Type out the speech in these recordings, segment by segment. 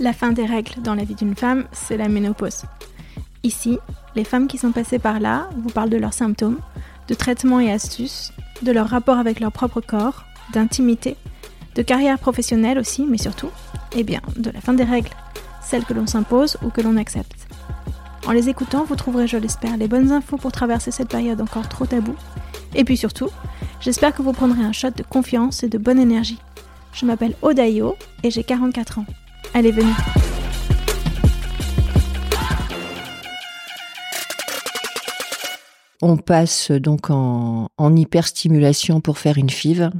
La fin des règles dans la vie d'une femme, c'est la ménopause. Ici, les femmes qui sont passées par là vous parlent de leurs symptômes, de traitements et astuces, de leur rapport avec leur propre corps, d'intimité, de carrière professionnelle aussi, mais surtout, eh bien, de la fin des règles, celles que l'on s'impose ou que l'on accepte. En les écoutant, vous trouverez, je l'espère, les bonnes infos pour traverser cette période encore trop taboue. Et puis surtout, j'espère que vous prendrez un shot de confiance et de bonne énergie. Je m'appelle Odayo et j'ai 44 ans. Allez, venez. On passe donc en, en hyperstimulation pour faire une FIV.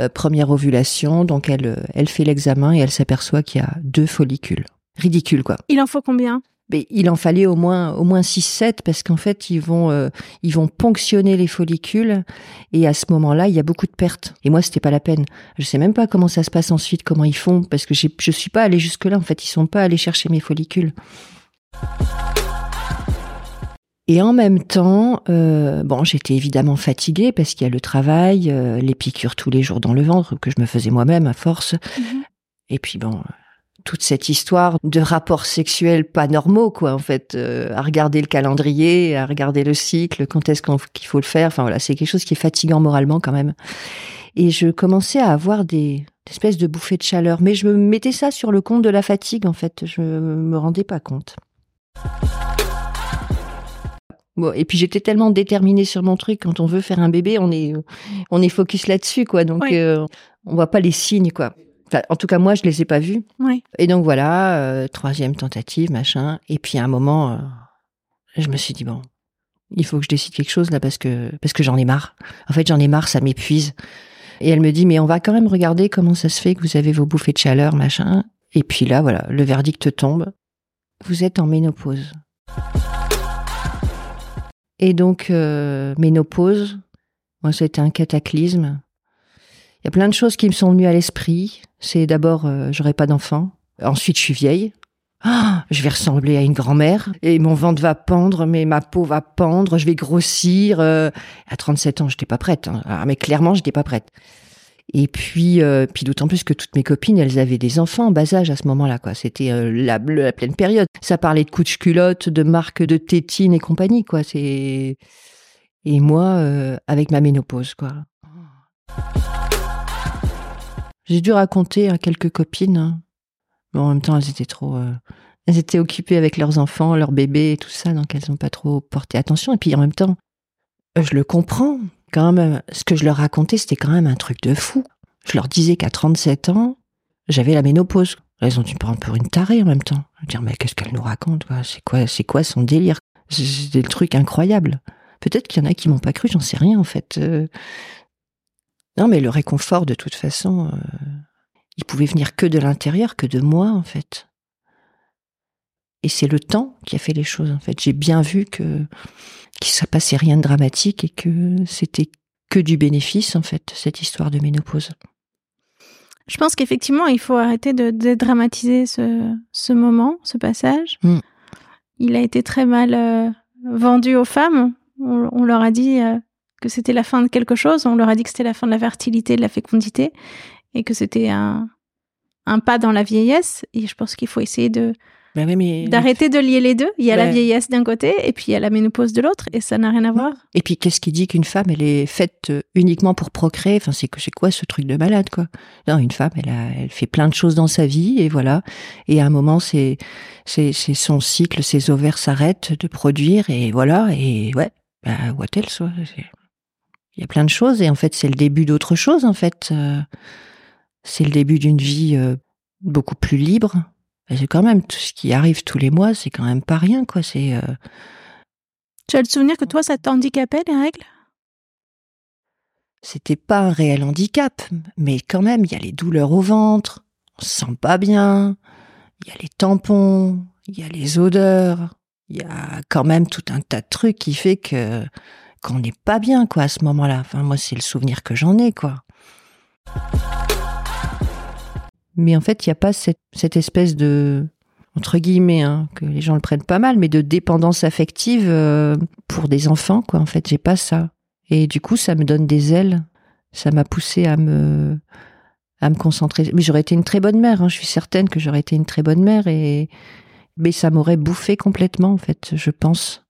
Euh, première ovulation, donc elle, elle fait l'examen et elle s'aperçoit qu'il y a deux follicules. Ridicule, quoi. Il en faut combien? Mais il en fallait au moins au moins 6 7 parce qu'en fait ils vont euh, ils vont ponctionner les follicules et à ce moment-là il y a beaucoup de pertes et moi c'était pas la peine je sais même pas comment ça se passe ensuite comment ils font parce que je suis pas allée jusque là en fait ils sont pas allés chercher mes follicules et en même temps, euh, bon, j'étais évidemment fatiguée parce qu'il y a le travail, euh, les piqûres tous les jours dans le ventre que je me faisais moi-même à force. Mhm. Et puis bon, toute cette histoire de rapports sexuels pas normaux, quoi, en fait, euh, à regarder le calendrier, à regarder le cycle, quand est-ce qu'il faut le faire. Enfin voilà, c'est quelque chose qui est fatigant moralement quand même. Et je commençais à avoir des, des espèces de bouffées de chaleur, mais je me mettais ça sur le compte de la fatigue, en fait. Je me rendais pas compte. Bon, et puis j'étais tellement déterminée sur mon truc. Quand on veut faire un bébé, on est, on est focus là-dessus, quoi. Donc, euh, on voit pas les signes, quoi. Enfin, en tout cas, moi, je les ai pas vus. Et donc voilà, euh, troisième tentative, machin. Et puis à un moment, euh, je me suis dit bon, il faut que je décide quelque chose là parce que parce que j'en ai marre. En fait, j'en ai marre, ça m'épuise. Et elle me dit mais on va quand même regarder comment ça se fait que vous avez vos bouffées de chaleur, machin. Et puis là, voilà, le verdict tombe. Vous êtes en ménopause. Et donc, euh, ménopause, moi, c'était un cataclysme. Il y a plein de choses qui me sont venues à l'esprit. C'est d'abord, euh, j'aurai pas d'enfant. Ensuite, je suis vieille. Ah, je vais ressembler à une grand-mère et mon ventre va pendre, mais ma peau va pendre, je vais grossir. Euh. À 37 ans, j'étais pas prête. Hein. Ah, mais clairement, j'étais pas prête. Et puis, euh, puis d'autant plus que toutes mes copines, elles avaient des enfants en bas âge à ce moment-là, quoi. C'était euh, la, la, pleine période. Ça parlait de couches culottes, de marques de tétines et compagnie, quoi. C'est et moi euh, avec ma ménopause, quoi. J'ai dû raconter à quelques copines. Hein. Bon, en même temps, elles étaient trop, elles étaient occupées avec leurs enfants, leurs bébés et tout ça, donc elles n'ont pas trop porté attention. Et puis en même temps, je le comprends quand même, ce que je leur racontais, c'était quand même un truc de fou. Je leur disais qu'à 37 ans, j'avais la ménopause. Elles ont dû prendre pour une tarée en même temps. Je dire, mais qu'est-ce qu'elle nous raconte, C'est quoi, c'est quoi son délire? C'était le truc incroyable. Peut-être qu'il y en a qui m'ont pas cru, j'en sais rien, en fait. Euh. Non, mais le réconfort, de toute façon, euh, il pouvait venir que de l'intérieur, que de moi, en fait. Et c'est le temps qui a fait les choses, en fait. J'ai bien vu que, ne passait rien de dramatique et que c'était que du bénéfice, en fait, cette histoire de ménopause. Je pense qu'effectivement, il faut arrêter de, dramatiser ce, ce, moment, ce passage. Mm. Il a été très mal euh, vendu aux femmes. On, leur a dit euh, que c'était la fin de quelque chose. On leur a dit que c'était la fin de la fertilité, de la fécondité, et que c'était un, un pas dans la vieillesse. Et je pense qu'il faut essayer de bah D'arrêter de lier les deux. Il y a la vieillesse d'un côté et puis il y a la ménopause de l'autre et ça n'a rien à voir. Et puis qu'est-ce qui dit qu'une femme elle est faite euh, uniquement pour procréer? Enfin c'est que c'est quoi ce truc de malade quoi? Non, une femme elle elle fait plein de choses dans sa vie et voilà. Et à un moment c'est c'est c'est son cycle, ses ovaires s'arrêtent de produire et voilà et ouais, bah, what else Il y a plein de choses et en fait c'est le début d'autre chose en fait. Euh, c'est le début d'une vie euh, beaucoup plus libre c'est quand même tout ce qui arrive tous les mois, c'est quand même pas rien, quoi. C'est. Euh, tu as le souvenir que toi, ça t'handicapait les règles? C'était pas un réel handicap, mais quand même, il y a les douleurs au ventre, on se sent pas bien, il y a les tampons, il y a les odeurs, il y a quand même tout un tas de trucs qui fait que qu'on n'est pas bien, quoi, à ce moment-là. Enfin, moi, c'est le souvenir que j'en ai, quoi. Mais en fait, il n'y a pas cette, cette, espèce de, entre guillemets, hein, que les gens le prennent pas mal, mais de dépendance affective euh, pour des enfants, quoi. En fait, j'ai pas ça. Et du coup, ça me donne des ailes. Ça m'a poussé à me, à me concentrer. Mais j'aurais été une très bonne mère. Hein. Je suis certaine que j'aurais été une très bonne mère. Et mais ça m'aurait bouffé complètement, en fait. Je pense.